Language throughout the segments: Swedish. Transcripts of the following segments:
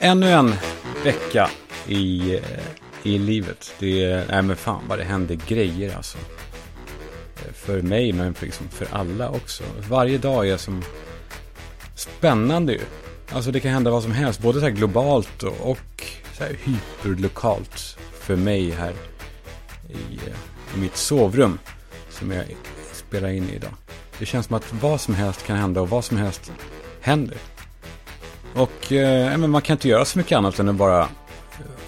ännu en vecka i, eh, i livet. Det är, nej men fan vad det händer grejer alltså. Eh, för mig, men för, liksom för alla också. Varje dag är som spännande ju. Alltså det kan hända vad som helst, både så här globalt och, och så här hyperlokalt för mig här i, eh, i mitt sovrum som jag spelar in i idag. Det känns som att vad som helst kan hända och vad som helst händer. Och eh, men man kan inte göra så mycket annat än att bara eh,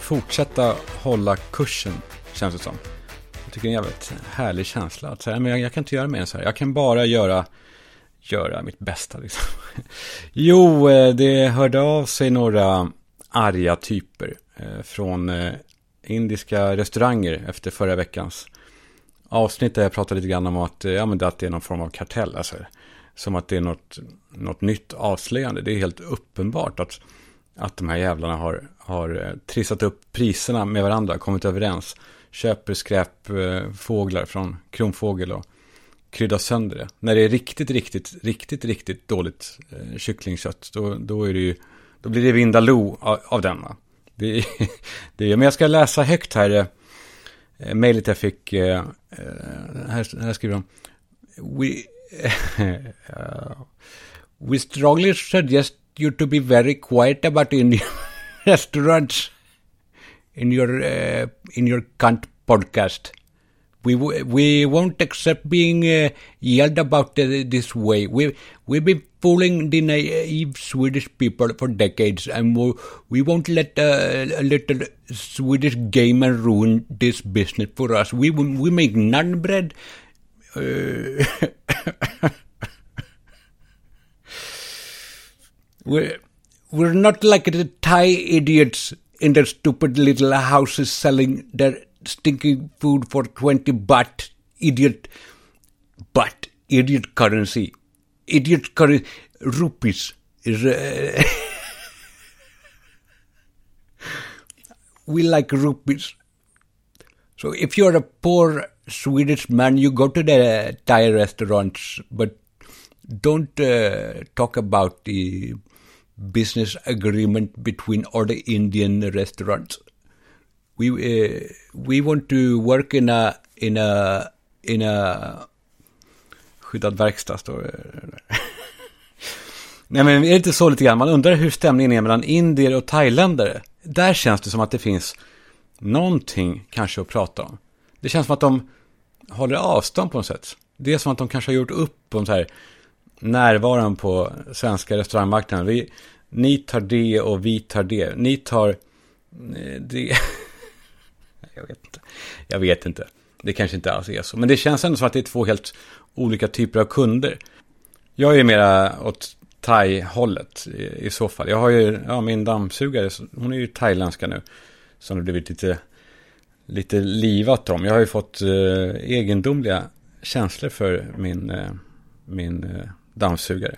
fortsätta hålla kursen, känns det som. Jag tycker det är en jävligt härlig känsla. Att säga, men jag, jag kan inte göra mer än så här. Jag kan bara göra, göra mitt bästa liksom. jo, eh, det hörde av sig några arga typer eh, från indiska restauranger efter förra veckans avsnitt där jag pratade lite grann om att, ja, men att det är någon form av kartell. Alltså, som att det är något, något nytt avslöjande. Det är helt uppenbart att, att de här jävlarna har, har eh, trissat upp priserna med varandra, kommit överens. Köper skräpfåglar eh, från Kronfågel och kryddar sönder det. När det är riktigt, riktigt, riktigt, riktigt dåligt eh, kycklingkött, då, då, är det ju, då blir det Vindaloo av, av denna. Det, det, men jag ska läsa högt här, eh, eh mejlet jag fick, eh, här, här skriver de. We, uh, we strongly suggest you to be very quiet about Indian restaurants in your uh, in your cunt podcast. We we won't accept being uh, yelled about uh, this way. We we've been fooling the naive Swedish people for decades, and we, we won't let uh, a little Swedish gamer ruin this business for us. We we make naan bread. Uh, we're we're not like the Thai idiots in their stupid little houses selling their stinking food for 20 baht. Idiot. But idiot currency. Idiot currency. Rupees is. Uh, we like rupees. So if you're a poor Swedish man, you go to the Thai restaurants, but don't uh, talk about the business agreement between all the Indian restaurants. We uh, we want to work in a in a in a skyddad verkstad står det. Nej men är det inte så lite grann? Man undrar hur stämningen är mellan indier och thailändare. Där känns det som att det finns någonting kanske att prata om. Det känns som att de håller avstånd på något sätt. Det är som att de kanske har gjort upp om så här närvaron på svenska restaurangmarknaden. Vi, ni tar det och vi tar det. Ni tar eh, det. Jag vet inte. Jag vet inte. Det kanske inte alls är så. Men det känns ändå som att det är två helt olika typer av kunder. Jag är mera åt thai-hållet i, i, så fall. Jag har ju, ja min dammsugare, hon är ju thailändska nu. Som det blivit lite, lite livat om. Jag har ju fått eh, egendomliga känslor för min, eh, min eh, dammsugare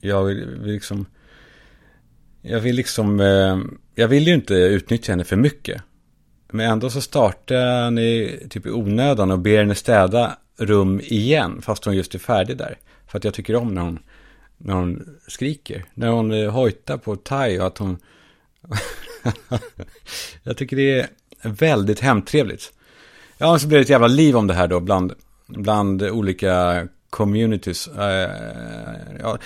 jag vill liksom... Jag vill liksom... Eh, jag vill ju inte utnyttja henne för mycket. Men ändå så startar jag i, typ i onödan och ber henne städa rum igen. Fast hon just är färdig där. För att jag tycker om när hon, när hon skriker. När hon eh, hojtar på thai och att hon... jag tycker det är väldigt hemtrevligt. Ja, så blir det ett jävla liv om det här då bland, bland olika communities. Eh, ja,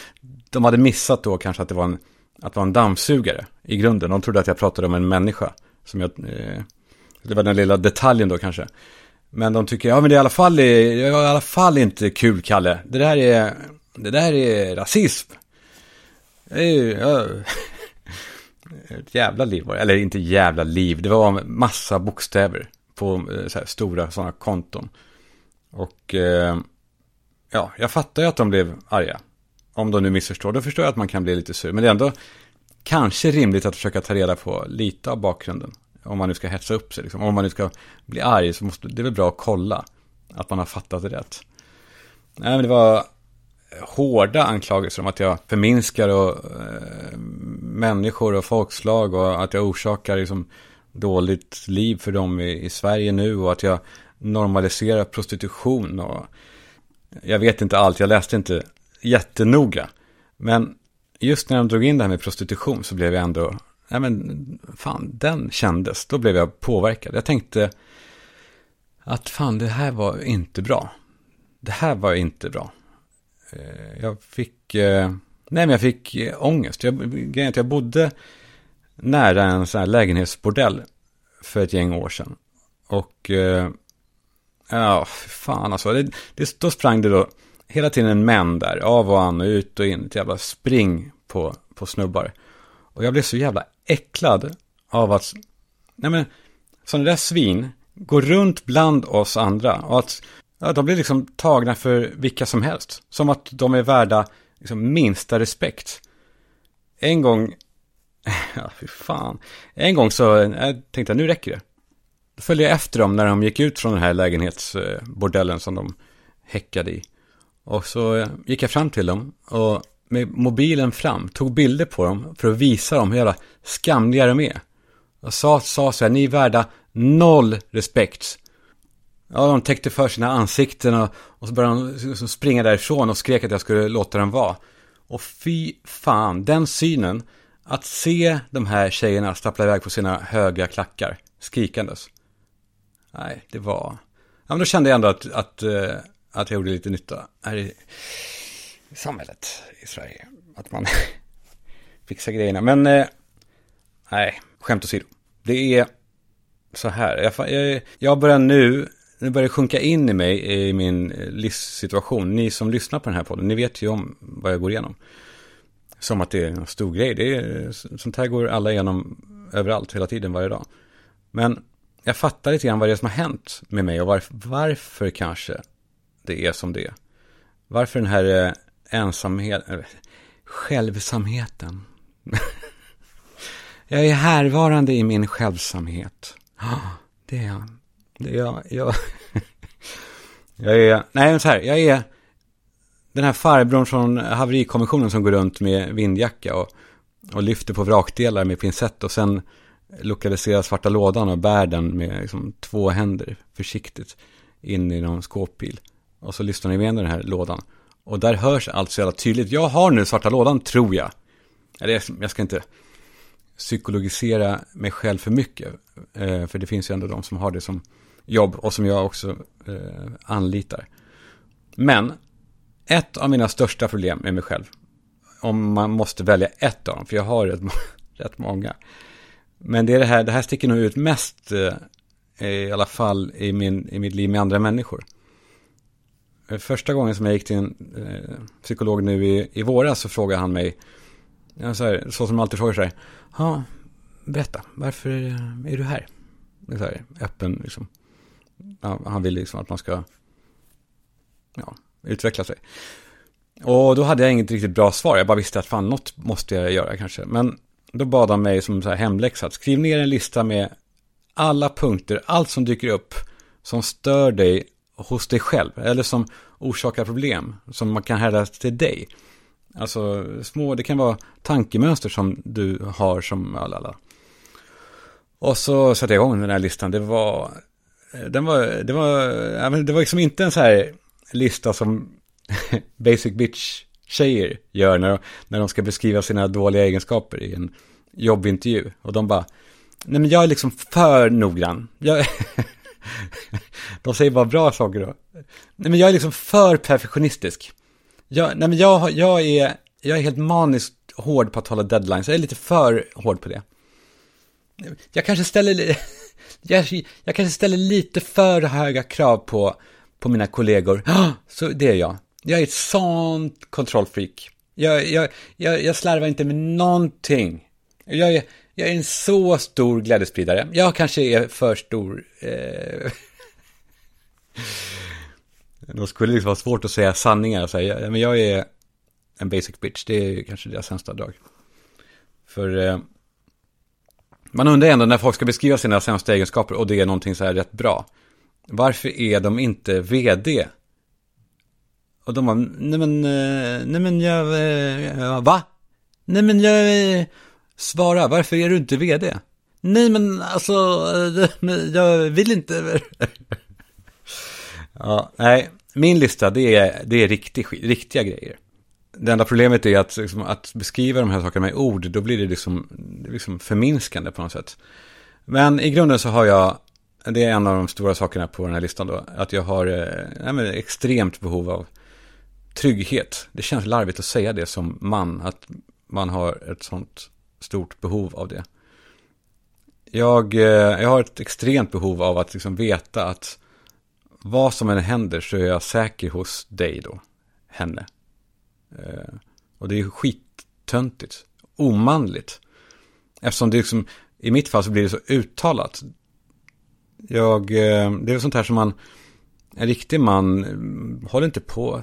de hade missat då kanske att det var en, att det var en dammsugare i grunden. De trodde att jag pratade om en människa. Som jag, eh, det var den lilla detaljen då kanske. Men de tycker, ja men det är i alla fall, i alla fall inte kul Kalle. Det där är, det där är rasism. Det är, ja, ett jävla liv var det. Eller inte jävla liv, det var massa bokstäver på eh, så här, stora sådana konton. Och eh, ja, jag fattar ju att de blev arga. Om de nu missförstår, då förstår jag att man kan bli lite sur. Men det är ändå kanske rimligt att försöka ta reda på lite av bakgrunden. Om man nu ska hetsa upp sig, liksom. om man nu ska bli arg så måste det är väl bra att kolla att man har fattat det rätt. Nej, men det var eh, hårda anklagelser om att jag förminskar och, eh, människor och folkslag och att jag orsakar liksom, dåligt liv för dem i, i Sverige nu och att jag normaliserar prostitution och jag vet inte allt, jag läste inte jättenoga. Men just när de drog in det här med prostitution så blev jag ändå, Nej men fan, den kändes. Då blev jag påverkad. Jag tänkte att fan, det här var inte bra. Det här var inte bra. Eh, jag fick, eh, nej men jag fick eh, ångest. Jag, grejen att jag bodde nära en sån här lägenhetsbordell för ett gäng år sedan. Och ja, fan alltså. Det, det, då sprang det då hela tiden män där, av och an och ut och in, ett jävla spring på, på snubbar. Och jag blev så jävla äcklad av att, nej men, sådana där svin går runt bland oss andra. Och att ja, de blir liksom tagna för vilka som helst. Som att de är värda liksom, minsta respekt. En gång, ja fy fan. En gång så jag tänkte jag, nu räcker det. Då följde jag efter dem när de gick ut från den här lägenhetsbordellen som de häckade i. Och så eh, gick jag fram till dem och med mobilen fram tog bilder på dem för att visa dem hur jävla skamliga de är. Och sa, sa så här, ni är värda noll respekt. Ja, de täckte för sina ansikten och, och så började de liksom springa därifrån och skrek att jag skulle låta dem vara. Och fy fan, den synen, att se de här tjejerna stappla iväg på sina höga klackar, skrikandes. Nej, det var... Ja, men då kände jag ändå att, att, eh, att jag gjorde lite nytta här i samhället i Sverige. Att man fixar grejerna. Men, eh, nej, skämt åsido. Det är så här. Jag, jag, jag börjar nu, nu börjar det sjunka in i mig i min eh, livssituation. Ni som lyssnar på den här podden, ni vet ju om vad jag går igenom. Som att det är en stor grej. Det är, sånt här går alla igenom överallt, hela tiden, varje dag. Men jag fattar lite grann vad det är som har hänt med mig och varför, varför kanske det är som det är. Varför den här eh, ensamheten, eh, självsamheten. jag är härvarande i min självsamhet. Ah, det är jag. Det är jag. Jag, jag är, nej men så här, jag är den här farbrorn från haverikommissionen som går runt med vindjacka och, och lyfter på vrakdelar med pincett och sen lokaliserar svarta lådan och bär den med liksom två händer försiktigt in i någon skåpbil. Och så lyssnar ni med den här lådan. Och där hörs allt så jävla tydligt. Jag har nu svarta lådan, tror jag. Eller jag ska inte psykologisera mig själv för mycket. Eh, för det finns ju ändå de som har det som jobb och som jag också eh, anlitar. Men ett av mina största problem med mig själv, om man måste välja ett av dem, för jag har rätt, rätt många. Men det är det här, det här sticker nog ut mest, eh, i alla fall i, min, i mitt liv med andra människor. Eh, första gången som jag gick till en eh, psykolog nu i, i våras så frågade han mig, så, här, så som alltid frågar sig, ja, berätta, varför är du här? Så här, öppen, liksom. Ja, han vill liksom att man ska ja, utveckla sig. Och då hade jag inget riktigt bra svar. Jag bara visste att fan, något måste jag göra kanske. Men då bad han mig som så här hemläxa att skriv ner en lista med alla punkter, allt som dyker upp som stör dig hos dig själv. Eller som orsakar problem som man kan härleda till dig. Alltså små, det kan vara tankemönster som du har som alla. Och så satte jag igång den här listan. Det var, den var, det var, det var liksom inte en så här lista som Basic Bitch tjejer gör när, när de ska beskriva sina dåliga egenskaper i en jobbintervju. Och de bara, nej men jag är liksom för noggrann. Jag, de säger bara bra saker då. Nej men jag är liksom för perfektionistisk. Jag, nej men jag, jag, är, jag är helt maniskt hård på att hålla deadlines. Jag är lite för hård på det. Jag kanske ställer, jag, jag kanske ställer lite för höga krav på, på mina kollegor. Så det är jag. Jag är ett sånt kontrollfreak. Jag, jag, jag, jag slarvar inte med någonting. Jag är, jag är en så stor glädjespridare. Jag kanske är för stor. Eh... Det skulle liksom vara svårt att säga sanningar. Så här, men jag är en basic bitch. Det är kanske deras sämsta drag. För eh... man undrar ändå när folk ska beskriva sina sämsta egenskaper och det är någonting så här rätt bra. Varför är de inte vd? Och de bara, nej men, eh, nej men jag, eh, va? Nej men jag, eh, Svara, varför är du inte vd? Nej men alltså, jag vill inte. ja, nej, min lista det är, det är riktig, riktiga grejer. det enda problemet är att, liksom, att beskriva de här sakerna med ord, då blir det liksom, liksom förminskande på något sätt. Men i grunden så har jag, det är en av de stora sakerna på den här listan då, att jag har eh, extremt behov av trygghet. Det känns larvigt att säga det som man, att man har ett sånt stort behov av det. Jag, eh, jag har ett extremt behov av att liksom veta att vad som än händer så är jag säker hos dig då, henne. Eh, och det är skittöntigt, omanligt. Eftersom det liksom, i mitt fall så blir det så uttalat. Jag, eh, det är sånt här som man, en riktig man håller inte på,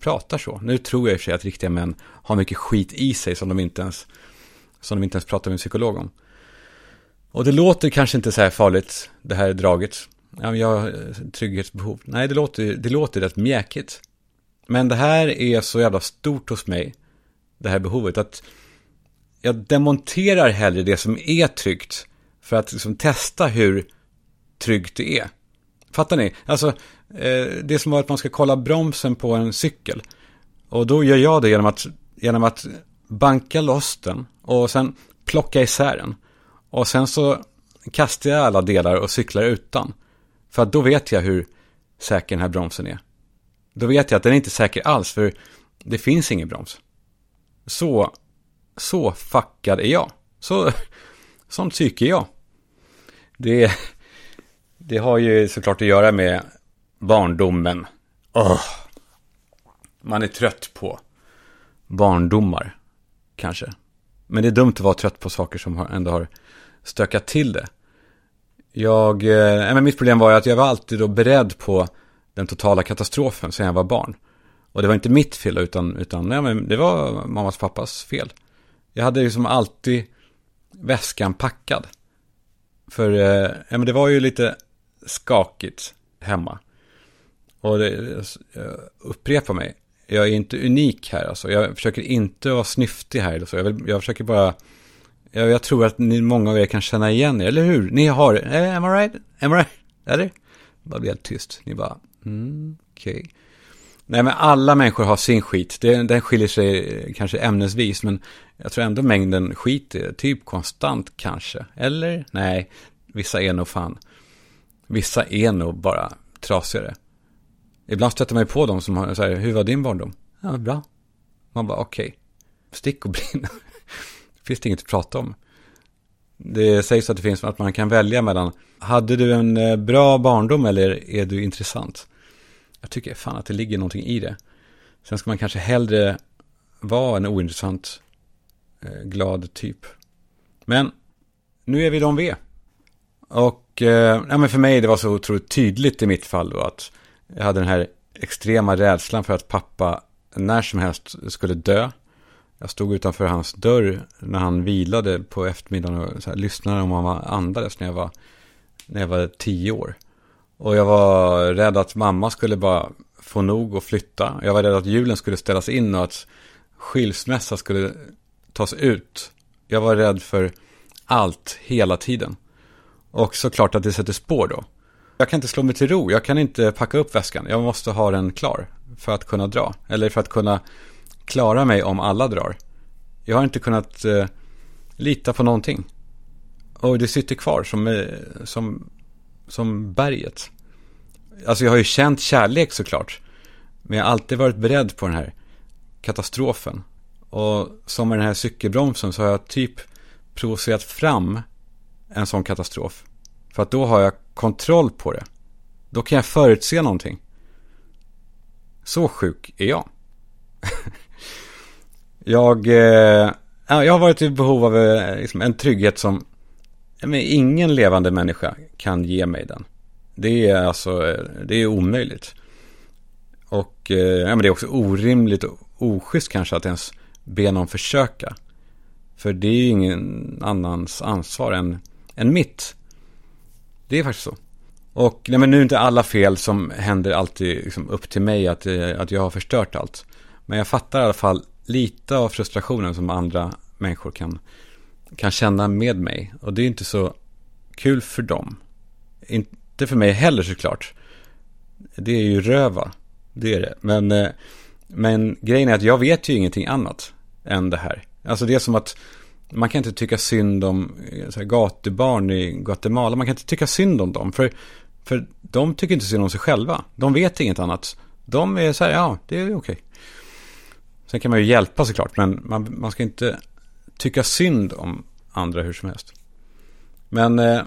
pratar så. Nu tror jag i och för sig att riktiga män har mycket skit i sig som de inte ens, som de inte ens pratar med en psykolog om. Och det låter kanske inte så här farligt, det här draget. Ja, jag har eh, trygghetsbehov. Nej, det låter, det låter rätt mjäkigt. Men det här är så jävla stort hos mig, det här behovet, att jag demonterar hellre det som är tryggt för att liksom testa hur tryggt det är. Fattar ni? Alltså, Eh, det är som att man ska kolla bromsen på en cykel. Och då gör jag det genom att, genom att banka loss den och sen plocka isär den. Och sen så kastar jag alla delar och cyklar utan. För att då vet jag hur säker den här bromsen är. Då vet jag att den är inte säker alls, för det finns ingen broms. Så, så fuckad är jag. Så, sånt psyke är jag. Det, det har ju såklart att göra med barndomen. Oh. Man är trött på barndomar, kanske. Men det är dumt att vara trött på saker som ändå har stökat till det. Jag, eh, men mitt problem var ju att jag var alltid då beredd på den totala katastrofen sen jag var barn. Och det var inte mitt fel utan, utan ja, men det var mammas och pappas fel. Jag hade liksom alltid väskan packad. För eh, men det var ju lite skakigt hemma. Och det, jag upprepar mig, jag är inte unik här alltså. Jag försöker inte vara snyftig här. Alltså. Jag, vill, jag försöker bara jag, jag tror att ni, många av er kan känna igen er, eller hur? Ni har, eh, am I right? Am I right? Eller? Bara blir helt tyst. Ni bara, mm, okej. Okay. Nej, men alla människor har sin skit. Det, den skiljer sig eh, kanske ämnesvis, men jag tror ändå mängden skit är typ konstant kanske. Eller? Nej, vissa är nog fan. Vissa är nog bara trasigare. Ibland stöter man ju på dem som har så här, hur var din barndom? Ja, bra. Man bara, okej. Okay. Stick och brinn. finns det inget att prata om. Det sägs att det finns att man kan välja mellan, hade du en eh, bra barndom eller är du intressant? Jag tycker fan att det ligger någonting i det. Sen ska man kanske hellre vara en ointressant, eh, glad typ. Men nu är vi de vi är. Och eh, ja, men för mig det var så otroligt tydligt i mitt fall då att jag hade den här extrema rädslan för att pappa när som helst skulle dö. Jag stod utanför hans dörr när han vilade på eftermiddagen och så här, lyssnade om han andades när jag, var, när jag var tio år. Och jag var rädd att mamma skulle bara få nog och flytta. Jag var rädd att julen skulle ställas in och att skilsmässa skulle tas ut. Jag var rädd för allt hela tiden. Och såklart att det sätter spår då. Jag kan inte slå mig till ro. Jag kan inte packa upp väskan. Jag måste ha den klar för att kunna dra. Eller för att kunna klara mig om alla drar. Jag har inte kunnat eh, lita på någonting. Och det sitter kvar som, eh, som, som berget. Alltså jag har ju känt kärlek såklart. Men jag har alltid varit beredd på den här katastrofen. Och som med den här cykelbromsen så har jag typ provocerat fram en sån katastrof. För att då har jag kontroll på det. Då kan jag förutse någonting. Så sjuk är jag. Jag, eh, jag har varit i behov av eh, liksom, en trygghet som men ingen levande människa kan ge mig den. Det är alltså, eh, det är omöjligt. Och eh, ja, men det är också orimligt och oschysst kanske att ens be någon försöka. För det är ju ingen annans ansvar än, än mitt. Det är faktiskt så. Och nej, men nu är inte alla fel som händer alltid liksom, upp till mig att, eh, att jag har förstört allt. Men jag fattar i alla fall lite av frustrationen som andra människor kan, kan känna med mig. Och det är inte så kul för dem. Inte för mig heller såklart. Det är ju röva. Det är det. Men eh, Men grejen är att jag vet ju ingenting annat än det här. Alltså det är som att man kan inte tycka synd om eh, så här, gatubarn i Guatemala. Man kan inte tycka synd om dem. För, för de tycker inte synd om sig själva. De vet inget annat. De är så här, ja, det är okej. Sen kan man ju hjälpa såklart, men man, man ska inte tycka synd om andra hur som helst. Men eh,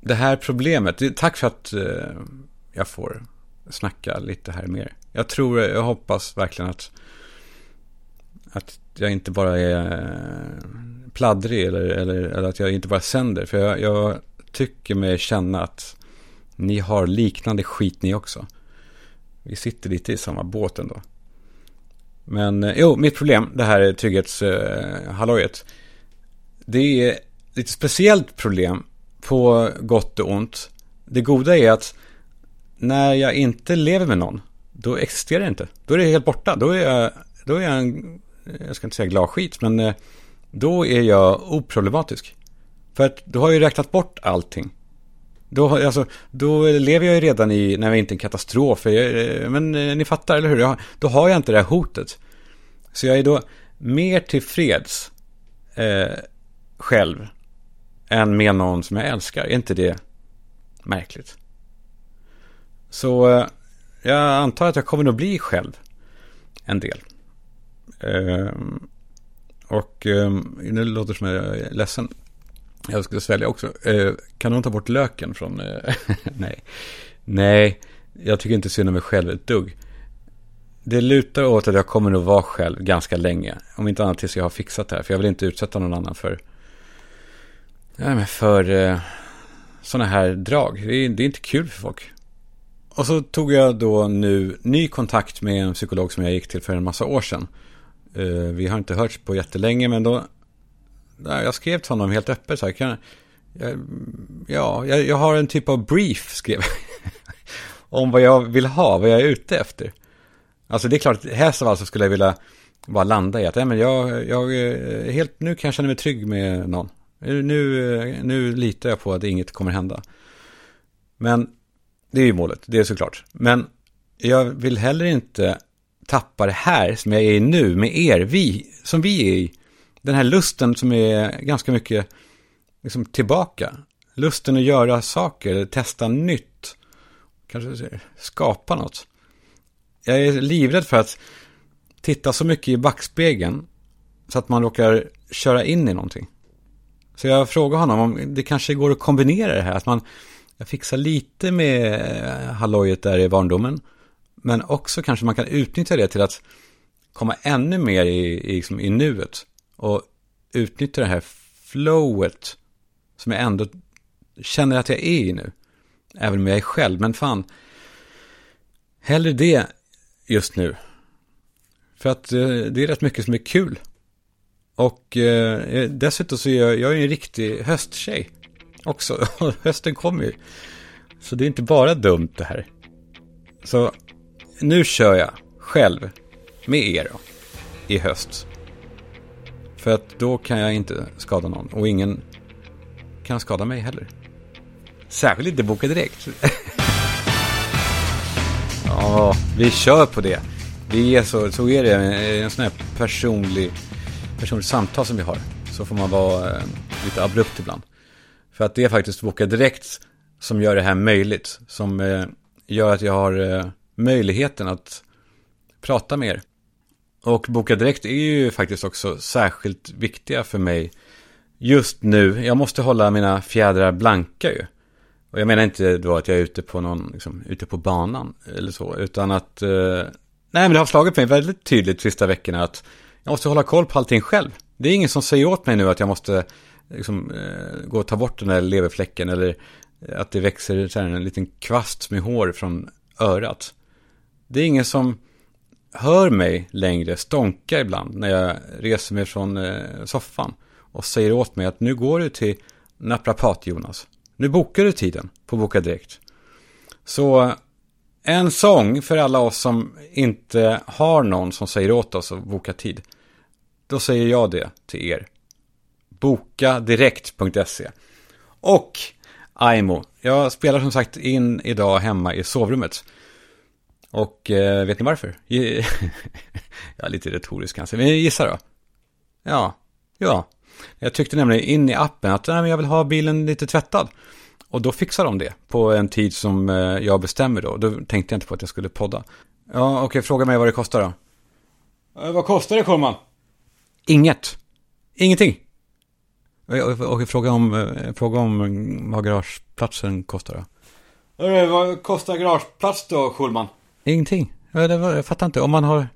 det här problemet, tack för att eh, jag får snacka lite här mer. Jag tror, jag hoppas verkligen att, att jag inte bara är eh, pladdrig eller, eller, eller att jag inte bara sänder. För jag, jag tycker mig känna att ni har liknande skit ni också. Vi sitter lite i samma båt ändå. Men eh, jo, mitt problem, det här trygghetshallojet. Eh, det är ett speciellt problem på gott och ont. Det goda är att när jag inte lever med någon, då existerar det inte. Då är det helt borta. Då är jag, då är jag en, Eh, jag ska inte säga glad skit, men eh, då är jag oproblematisk. För att då har jag ju räknat bort allting. Då, alltså, då lever jag ju redan i, när jag inte är en katastrof. Jag, eh, men ni fattar, eller hur? Jag, då har jag inte det här hotet. Så jag är då mer tillfreds eh, själv än med någon som jag älskar. Är inte det märkligt? Så eh, jag antar att jag kommer nog bli själv en del. Eh, och eh, nu låter det som jag är ledsen. Jag ska svälja också. Eh, kan någon ta bort löken från... Eh, nej. Nej, jag tycker inte synd om mig själv ett dugg. Det lutar åt att jag kommer att vara själv ganska länge. Om inte annat tills jag har fixat det här. För jag vill inte utsätta någon annan för... Nej, men för eh, sådana här drag. Det är, det är inte kul för folk. Och så tog jag då nu ny kontakt med en psykolog som jag gick till för en massa år sedan. Uh, vi har inte hörts på jättelänge men då jag skrev till honom helt öppet så här, kan, jag, ja, jag, jag, har en typ av brief, skrev om vad jag vill ha, vad jag är ute efter. Alltså det är klart, helst av allt så skulle jag vilja bara landa i att, nej men jag, jag, eh, helt, nu kan jag känna mig trygg med någon. Nu, nu litar jag på att inget kommer hända. Men det är ju målet, det är såklart. Men jag vill heller inte tappar här som jag är i nu med er, vi, som vi är i den här lusten som är ganska mycket liksom, tillbaka. Lusten att göra saker, testa nytt. Kanske skapa något. Jag är livrädd för att titta så mycket i backspegeln så att man råkar köra in i någonting. Så jag frågar honom om det kanske går att kombinera det här. Att man jag fixar lite med eh, hallojet där i barndomen. Men också kanske man kan utnyttja det till att komma ännu mer i, i, liksom, i nuet och utnyttja det här flowet som jag ändå känner att jag är i nu. Även om jag är själv, men fan. Hellre det just nu. För att eh, det är rätt mycket som är kul. Och eh, eh dessutom så är jag, jag är en riktig hösttjej också. Hösten kommer ju. Så det är inte bara dumt det här. Så nu kör jag själv med er då, i höst. För att då kan jag inte skada någon. Och ingen kan skada mig heller. Särskilt inte Boka Direkt. ja, vi kör på det. Vi är så, så är det en sån här personlig, personlig samtal som vi har. Så får man vara eh, lite abrupt ibland. För att det är faktiskt Boka Direkt som gör det här möjligt. Som eh, gör att jag har eh, möjligheten att prata med er. Och Boka Direkt är ju faktiskt också särskilt viktiga för mig just nu. Jag måste hålla mina fjädrar blanka ju. Och jag menar inte då att jag är ute på någon, liksom, ute på banan eller så, utan att, eh, nej men det har slagit mig väldigt tydligt sista veckorna att jag måste hålla koll på allting själv. Det är ingen som säger åt mig nu att jag måste liksom, eh, gå och ta bort den där leverfläcken eller att det växer så här, en liten kvast med hår från örat. Det är ingen som hör mig längre stånka ibland när jag reser mig från eh, soffan och säger åt mig att nu går du till naprapat Jonas. Nu bokar du tiden på Boka Direkt. Så eh, en sång för alla oss som inte har någon som säger åt oss att boka tid. Då säger jag det till er. Bokadirekt.se Och Aimo. Jag spelar som sagt in idag hemma i sovrummet. Och eh, vet ni varför? jag är lite retorisk kanske, men gissa då. Ja, ja. Jag tyckte nämligen in i appen att nej, men jag vill ha bilen lite tvättad. Och då fixar de det på en tid som eh, jag bestämmer då. Då tänkte jag inte på att jag skulle podda. Ja, okej, okay, fråga mig vad det kostar då. Eh, vad kostar det, Korman? Inget. Ingenting. Eh, eh, och, och, fråga, om, fråga om vad garageplatsen kostar då. Hörru, vad kostar garageplats då, Schulman? Ingenting. Jag, fattar inte. Om man har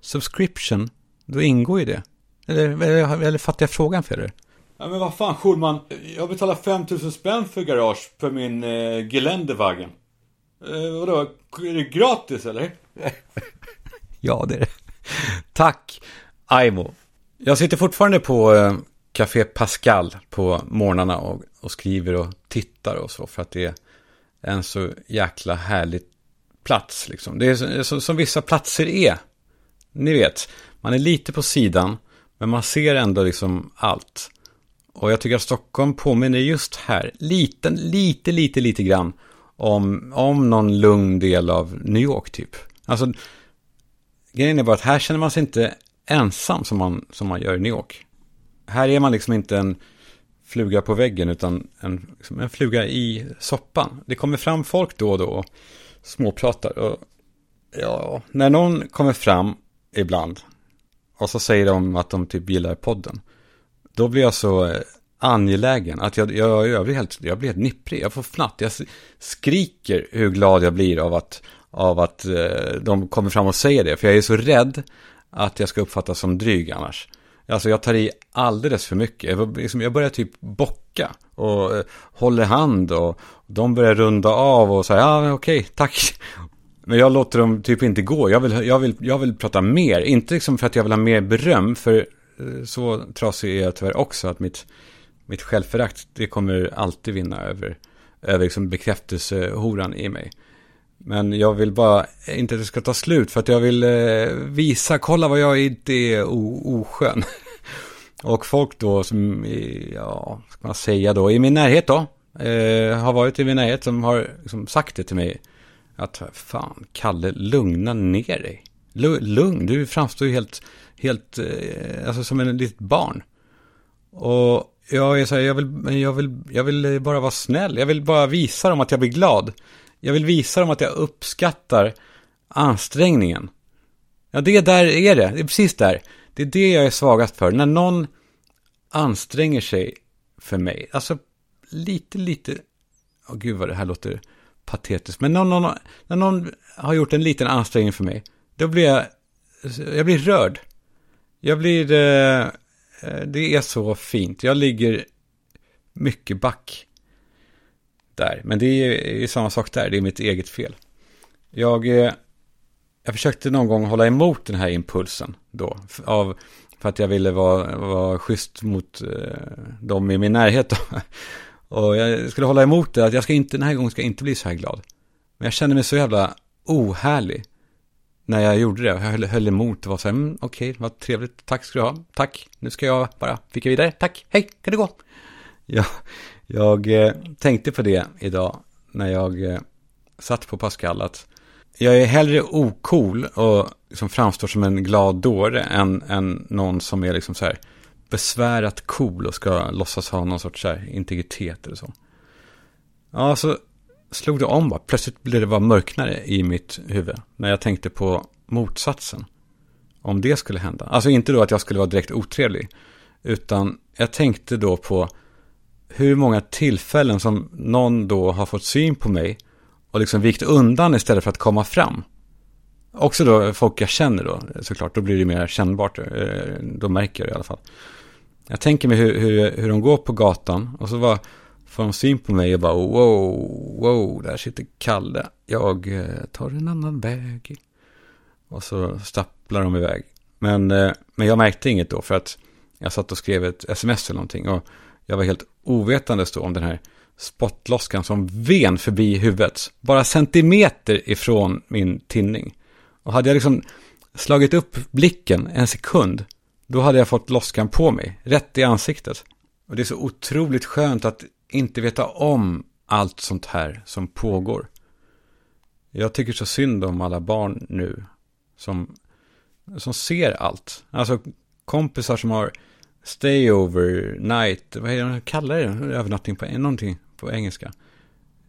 subscription, då ingår ju det. Eller, eller, eller fattar jag frågan för det? Ja, men vad fan, Schulman. Jag betalar 5000 spänn för garage för min eh, Geländewagen. Eh, vadå, är det gratis eller? ja, det är det. Tack, Aimo. Jag sitter fortfarande på eh, Café Pascal på morgnarna och, och, skriver och tittar och så för att det är en så jäkla härlig plats liksom. Det är så, som vissa platser är. Ni vet, man är lite på sidan men man ser ändå liksom allt. Och jag tycker att Stockholm påminner just här, lite, lite, lite, lite grann om, om någon lugn del av New York typ. Alltså, grejen är bara att här känner man sig inte ensam som man, som man gör i New York. Här är man liksom inte en fluga på väggen utan en, liksom en fluga i soppan. Det kommer fram folk då och då och småpratar. Och, ja, när någon kommer fram ibland och så säger de att de typ gillar podden. Då blir jag så eh, angelägen att jag, jag, jag, blir, helt, jag blir helt nipprig. Jag får fnatt. Jag skriker hur glad jag blir av att, av att eh, de kommer fram och säger det. För jag är så rädd att jag ska uppfattas som dryg annars. Alltså jag tar i alldeles för mycket. Jag, liksom, börjar typ bocka och eh, håller hand och de börjar runda av och säga ja okej, tack. Men jag låter dem typ inte gå. Jag vill, jag vill, jag vill prata mer. Inte liksom för att jag vill ha mer beröm. För eh, så trasig är jag tyvärr också. Att mitt, mitt självförakt, det kommer alltid vinna över, över liksom bekräftelsehoran i mig. Men jag vill bara inte att det ska ta slut för att jag vill eh, visa, kolla vad jag inte är oskön. Och folk då som, ja, ska man säga då, i min närhet då, eh, har varit i min närhet som har liksom sagt det till mig. Att fan, Kalle, lugna ner dig. Lugn, du framstår ju helt, helt, eh, alltså som en litet barn. Och jag är så här, jag vill, jag vill, jag vill eh, bara vara snäll. Jag vill bara visa dem att jag blir glad. Jag vill visa dem att jag uppskattar ansträngningen. Ja, det där är det. Det är precis där. Det är det jag är svagast för. När någon anstränger sig för mig. Alltså, lite, lite... Åh, oh, gud vad det här låter patetiskt. Men när någon, när någon har gjort en liten ansträngning för mig, då blir jag... Jag blir rörd. Jag blir... Eh, eh det är så fint. Jag ligger mycket back där. Men det är ju samma sak där, det är mitt eget fel. Jag, eh, jag försökte någon gång hålla emot den här impulsen då. Av, för att jag ville vara, vara schysst mot eh, dem i min närhet då. Och jag skulle hålla emot det, att jag ska inte, den här gången ska jag inte bli så här glad. Men jag kände mig så jävla ohärlig när jag gjorde det. Jag höll, höll emot och var så här, mm, okej, okay, vad trevligt, tack ska du ha, tack, nu ska jag bara fika vidare, tack, hej, kan du gå? Ja, jag eh, tänkte på det idag när jag eh, satt på Pascal att jag är hellre ocool och liksom framstår som en glad dåre än, än någon som är liksom så här besvärat cool och ska låtsas ha någon sorts så här integritet eller så. Ja, så slog det om bara. Plötsligt blev det bara mörknare i mitt huvud när jag tänkte på motsatsen. Om det skulle hända. Alltså inte då att jag skulle vara direkt otrevlig. Utan jag tänkte då på hur många tillfällen som någon då har fått syn på mig och liksom vikt undan istället för att komma fram. Också då folk jag känner då, såklart, då blir det mer kännbart, eh, då märker jag det i alla fall. Jag tänker mig hur, hur, hur de går på gatan och så var, får de syn på mig och bara wow, wow, där sitter Kalle, jag eh, tar en annan väg. Och så stapplar de iväg. Men, eh, men jag märkte inget då för att jag satt och skrev ett sms eller någonting och jag var helt ovetandes då om den här spottloskan som ven förbi huvudet. Bara centimeter ifrån min tinning. Och hade jag liksom slagit upp blicken en sekund, då hade jag fått loskan på mig, rätt i ansiktet. Och det är så otroligt skönt att inte veta om allt sånt här som pågår. Jag tycker så synd om alla barn nu som, som ser allt. Alltså kompisar som har stay over night, vad är det de kallar det? Övernattning på någonting på engelska.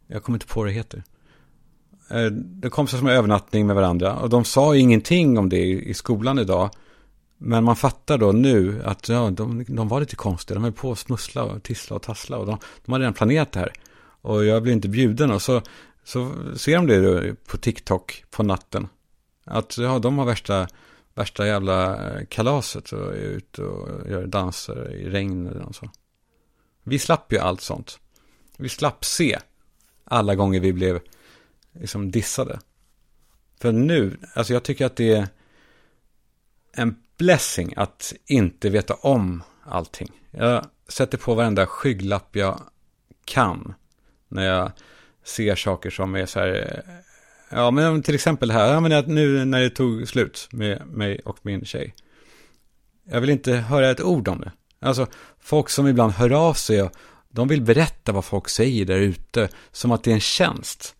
Jag kommer inte på vad det heter. Eh, det kom så som en övernattning med varandra. Och de sa ingenting om det i skolan idag. Men man fattar då nu att ja, de, de var lite konstiga. De höll på att smussla och tissla och tassla. Och de, de hade redan planerat det här. Och jag blev inte bjuden. Och så, så ser de det på TikTok på natten. Att ja, de har värsta, värsta jävla eh, kalaset. Och är ute och gör danser i regn och så. Vi slapp ju allt sånt. Vi slapp se alla gånger vi blev liksom dissade. För nu, alltså jag tycker att det är en blessing att inte veta om allting. Jag sätter på varenda skygglapp jag kan när jag ser saker som är så här, eh, ja men till exempel här, ja men nu när det tog slut med mig och min tjej. Jag vill inte höra ett ord om det. Alltså folk som ibland hör av sig och de vill berätta vad folk säger där ute som att det är en tjänst.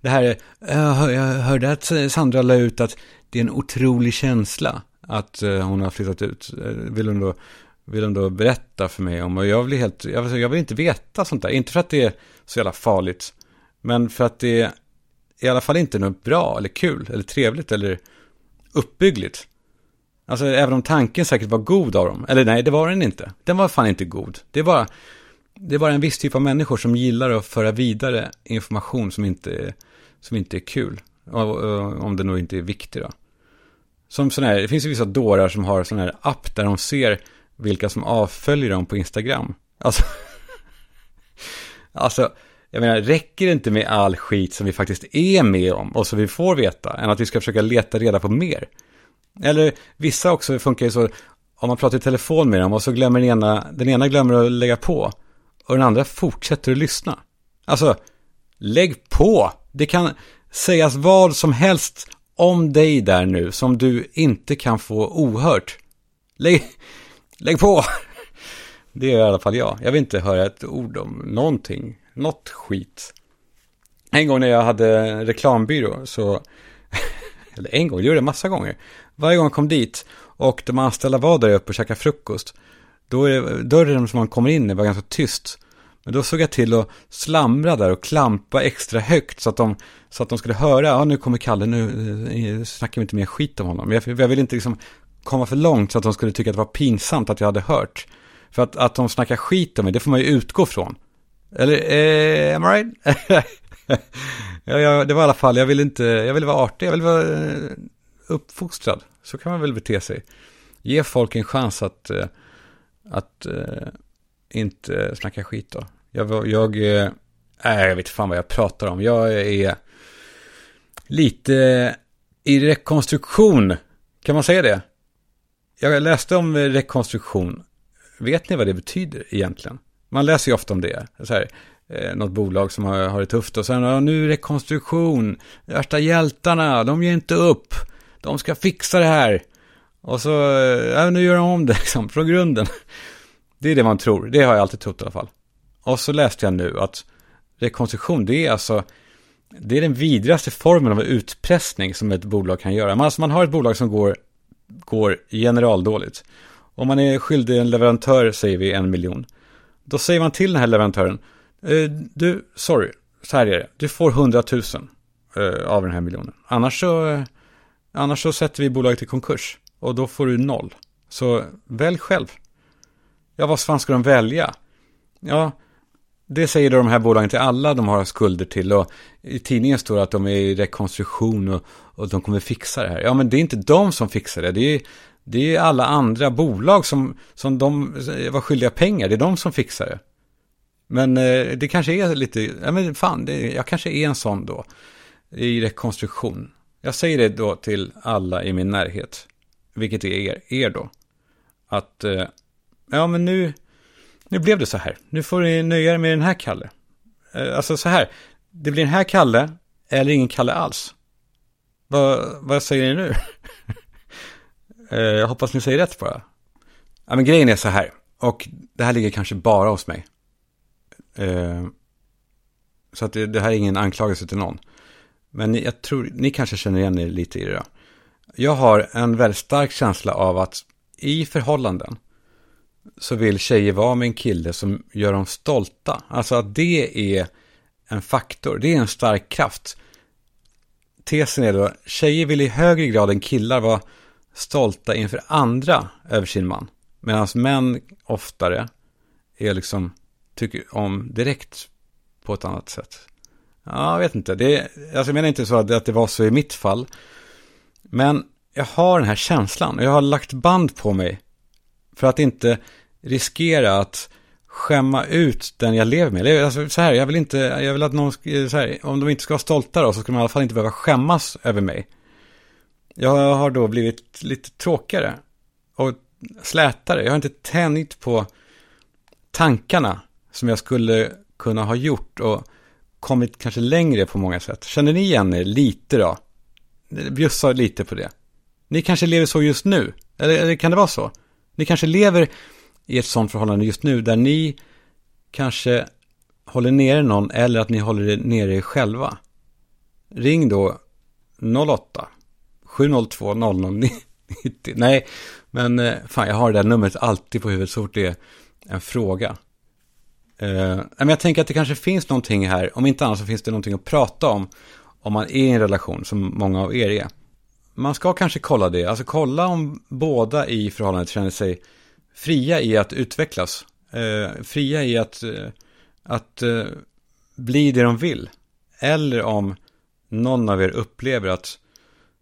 Det här, jag hörde att Sandra la ut att det är en otrolig känsla att eh, hon har flyttat ut. Eh, vill hon då, vill hon då berätta för mig om. Och jag vill, helt, jag vill, jag vill inte veta sånt där. Inte för att det är så jävla farligt. Men för att det är i alla fall inte något bra eller kul eller trevligt eller uppbyggligt. Alltså även om tanken säkert var god av dem. Eller nej, det var den inte. Den var fan inte god. Det var det är bara en viss typ av människor som gillar att föra vidare information som inte, som inte är kul. Eh, om det nog inte är viktigt då. Som sån här, det finns ju vissa dårar som har sån här app där de ser vilka som avföljer dem på Instagram. Alltså, alltså, jag menar, räcker det inte med all skit som vi faktiskt är med om och som vi får veta, än att vi ska försöka leta reda på mer? Eller vissa också funkar ju så, om man pratar i telefon med dem och så glömmer den ena, den ena glömmer att lägga på och den andra fortsätter att lyssna. Alltså, lägg på! Det kan sägas vad som helst om dig där nu som du inte kan få ohört. Lägg, lägg på! Det är i alla fall jag. Jag vill inte höra ett ord om någonting. Något skit. En gång när jag hade reklambyrå så... Eller en gång, det gjorde jag massa gånger. Varje gång jag kom dit och de anställda var där uppe och käkade frukost då är dörren som man kommer in i var ganska tyst. Men då såg jag till att slamra där och klampa extra högt så att de, så att de skulle höra, ja nu kommer Kalle, nu eh, eh, snackar vi inte mer skit om honom. Jag, jag ville inte liksom komma för långt så att de skulle tycka att det var pinsamt att jag hade hört. För att, att de snackar skit om mig, det får man ju utgå från. Eller, eh, am I right? ja, ja, det var i alla fall, jag ville inte, jag ville vara artig, jag ville vara eh, uppfostrad. Så kan man väl bete sig. Ge folk en chans att, eh, att eh, inte snacka skit då. Jag, jag, eh, jag vet fan vad jag pratar om. Jag är lite i rekonstruktion. Kan man säga det? Jag läste om rekonstruktion. Vet ni vad det betyder egentligen? Man läser ju ofta om det. Så här, eh, något bolag som har, har det tufft och sen ja, nu rekonstruktion. Värsta hjältarna, de ger inte upp. De ska fixa det här. Och så, ja, nu gör de om det liksom, från grunden. Det är det man tror. Det har jag alltid trott i alla fall. Och så läste jag nu att rekonstruktion, det är alltså det är den vidrigaste formen av utpressning som ett bolag kan göra. Man, alltså man har ett bolag som går, går generaldåligt. Om man är skyldig en leverantör, säger vi en miljon. Då säger man till den här leverantören, eh, du, sorry, så här är det, du får hundratusen eh, av den här miljonen. Annars så, eh, annars så sätter vi bolaget i konkurs och då får du noll. Så välj själv. Ja, vad fan ska de välja? Ja, det säger då de här bolagen till alla de har skulder till. Och i tidningen står det att de är i rekonstruktion och, och de kommer fixa det här. Ja, men det är inte de som fixar det. Det är, det är alla andra bolag som, som de eh, var skyldiga pengar. Det är de som fixar det. Men eh, det kanske är lite, ja men fan, det, jag kanske är en sån då. I rekonstruktion. Jag säger det då till alla i min närhet. Vilket är er, er då. Att eh, ja men nu, nu blev det så här. Nu får ni nöja er med den här Kalle. Eh, alltså så här, det blir den här Kalle eller ingen Kalle alls. Vad, vad säger ni nu? Eh, jag hoppas ni säger rätt bara. Ja men grejen är så här, och det här ligger kanske bara hos mig. Eh, så att det, det här är ingen anklagelse till någon. Men jag tror, ni kanske känner igen er lite i det. Då. Jag har en väldigt stark känsla av att i förhållanden så vill tjejer vara med en kille som gör dem stolta. Alltså att det är en faktor, det är en stark kraft. Tesen är då, tjejer vill i högre grad än killar vara stolta inför andra över sin man. Medan män oftare är liksom, tycker om direkt på ett annat sätt. Ja, jag vet inte. Det, alltså jag menar inte så att, att det var så i mitt fall. Men jag har den här känslan och jag har lagt band på mig för att inte riskera att skämma ut den jag lever med. Alltså, så här, jag vill inte, jag vill att någon, så här, om de inte ska vara stolta då, så ska de i alla fall inte behöva skämmas över mig. Jag har då blivit lite tråkigare och slätare. Jag har inte tänkt på tankarna som jag skulle kunna ha gjort och kommit kanske längre på många sätt. Känner ni igen er lite då? Bjussa lite på det. Ni kanske lever så just nu, eller, eller kan det vara så? Ni kanske lever i ett sånt förhållande just nu där ni kanske håller nere någon eller att ni håller nere er själva. Ring då 08 702 0090. Nej, men eh, fan jag har det där numret alltid på huvudet så fort det är en fråga. Uh, men jag tänker att det kanske finns någonting här, om inte annat så finns det någonting att prata om om man är i en relation som många av er är. Man ska kanske kolla det, alltså kolla om båda i förhållandet känner sig fria i att utvecklas. Eh, fria i att, eh, att eh, bli det de vill. Eller om någon av er upplever att,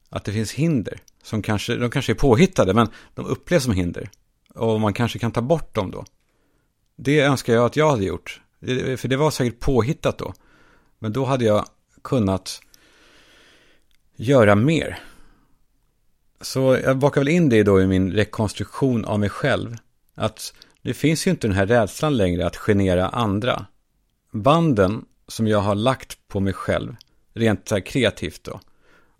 att det finns hinder. Som kanske, de kanske är påhittade, men de upplevs som hinder. Och man kanske kan ta bort dem då. Det önskar jag att jag hade gjort. För det var säkert påhittat då. Men då hade jag kunnat göra mer. Så jag bakar väl in det då i min rekonstruktion av mig själv. Att det finns ju inte den här rädslan längre att genera andra. Banden som jag har lagt på mig själv, rent så här kreativt då.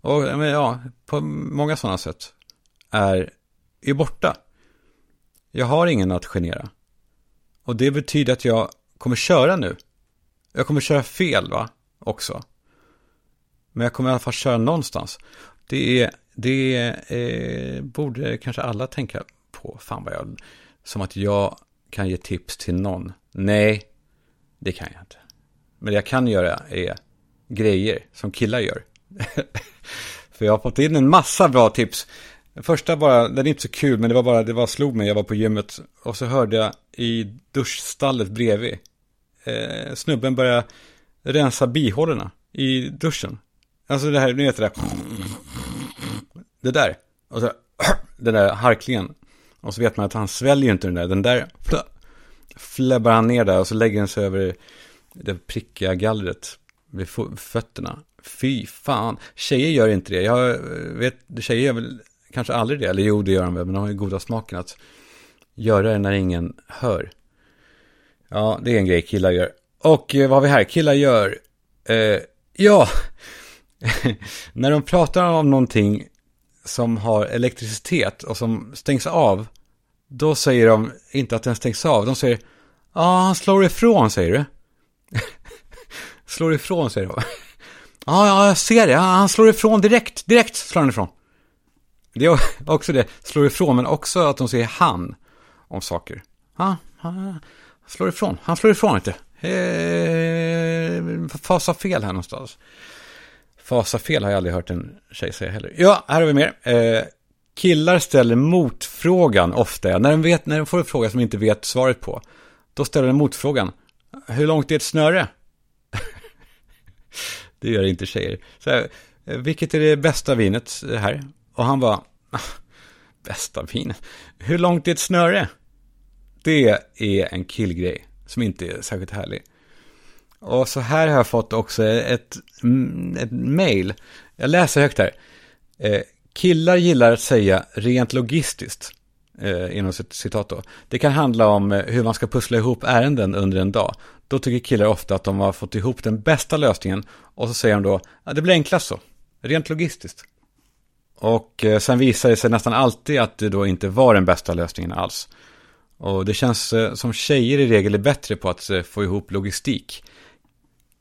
Och ja, på många sådana sätt är, är borta. Jag har ingen att genera. Och det betyder att jag kommer köra nu. Jag kommer köra fel va, också. Men jag kommer i alla fall köra någonstans. Det är, det eh, borde kanske alla tänka på. Fan vad jag som att jag kan ge tips till någon. Nej, det kan jag inte. Men det jag kan göra är grejer som killar gör. För jag har fått in en massa bra tips. Den första bara, den är inte så kul, men det var bara, det var slog mig, jag var på gymmet och så hörde jag i duschstallet bredvid eh, snubben börja rensa bihålorna i duschen. Alltså det här, ni vet det där. Det där. Och så den där harklingen. Och så vet man att han sväljer inte den där. Den där fläbbar han ner där och så lägger den sig över det prickiga gallret vid fötterna. Fy fan. Tjejer gör inte det. Jag eh, vet, tjejer gör väl kanske aldrig det. Eller jo, det gör de väl. Men de har ju goda smaken att göra det när ingen hör. Ja, det är en grej killar gör. Och eh, vad har vi här? Killar gör... Eh, ja, när de pratar om någonting som har elektricitet och som stängs av, då säger de inte att den stängs av. De säger, ja, ah, han slår ifrån, säger du. slår ifrån, säger de. Ja, ja, jag ser det. Han slår ifrån direkt. Direkt slår han ifrån. Det är också det. Slår ifrån, men också att de säger han om saker. Ja, han slår ifrån. Han slår ifrån inte. Eh, fasa fel här någonstans. Fasa fel har jag aldrig hört en tjej säga heller. Ja, här har vi mer. Eh, killar ställer motfrågan ofta. När de, vet, när de får en fråga som de inte vet svaret på. Då ställer de motfrågan. Hur långt är ett snöre? det gör inte tjejer. Så här, vilket är det bästa vinet här? Och han var bästa vinet. Hur långt är ett snöre? Det är en killgrej som inte är särskilt härlig. Och så här har jag fått också ett, mm, ett mail. Jag läser högt här. Eh, killar gillar att säga rent logistiskt. Eh, inom citat då. Det kan handla om eh, hur man ska pussla ihop ärenden under en dag. Då tycker killar ofta att de har fått ihop den bästa lösningen. Och så säger de då, ja, det blir enklast så. Rent logistiskt. Och eh, sen visar det sig nästan alltid att det då inte var den bästa lösningen alls. Och det känns eh, som tjejer i regel är bättre på att eh, få ihop logistik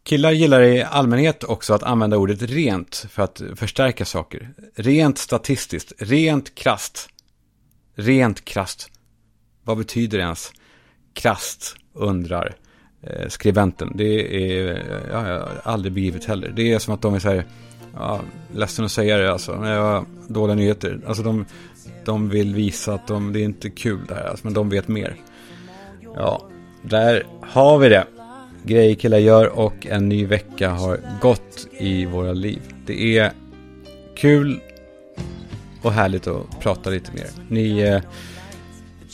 killar gillar i allmänhet också att använda ordet rent för att förstärka saker. Rent statistiskt, rent krast. Rent krast. Vad betyder det ens? Krast, undrar eh, skribenten. Det är, ja, jag har aldrig begripit heller. Det är som att de är så här, ja, ledsen att säga det alltså, men jag har dåliga nyheter. Alltså de, de vill visa att de, det är inte kul det här, alltså, men de vet mer. Ja, där har vi det. Grejer killar gör och en ny vecka har gått i våra liv. Det är kul och härligt att prata lite mer. Ni, eh,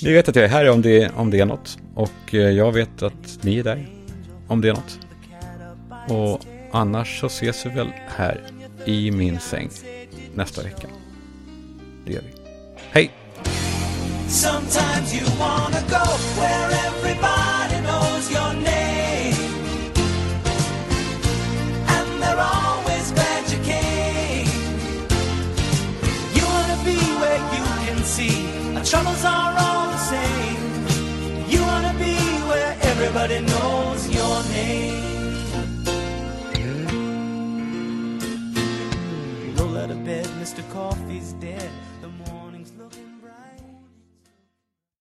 ni vet att jag är här om det, om det är något. Och eh, jag vet att ni är där om det är något. Och annars så ses vi väl här i min säng nästa vecka. Det gör vi. Hej! Sometimes you wanna go where everybody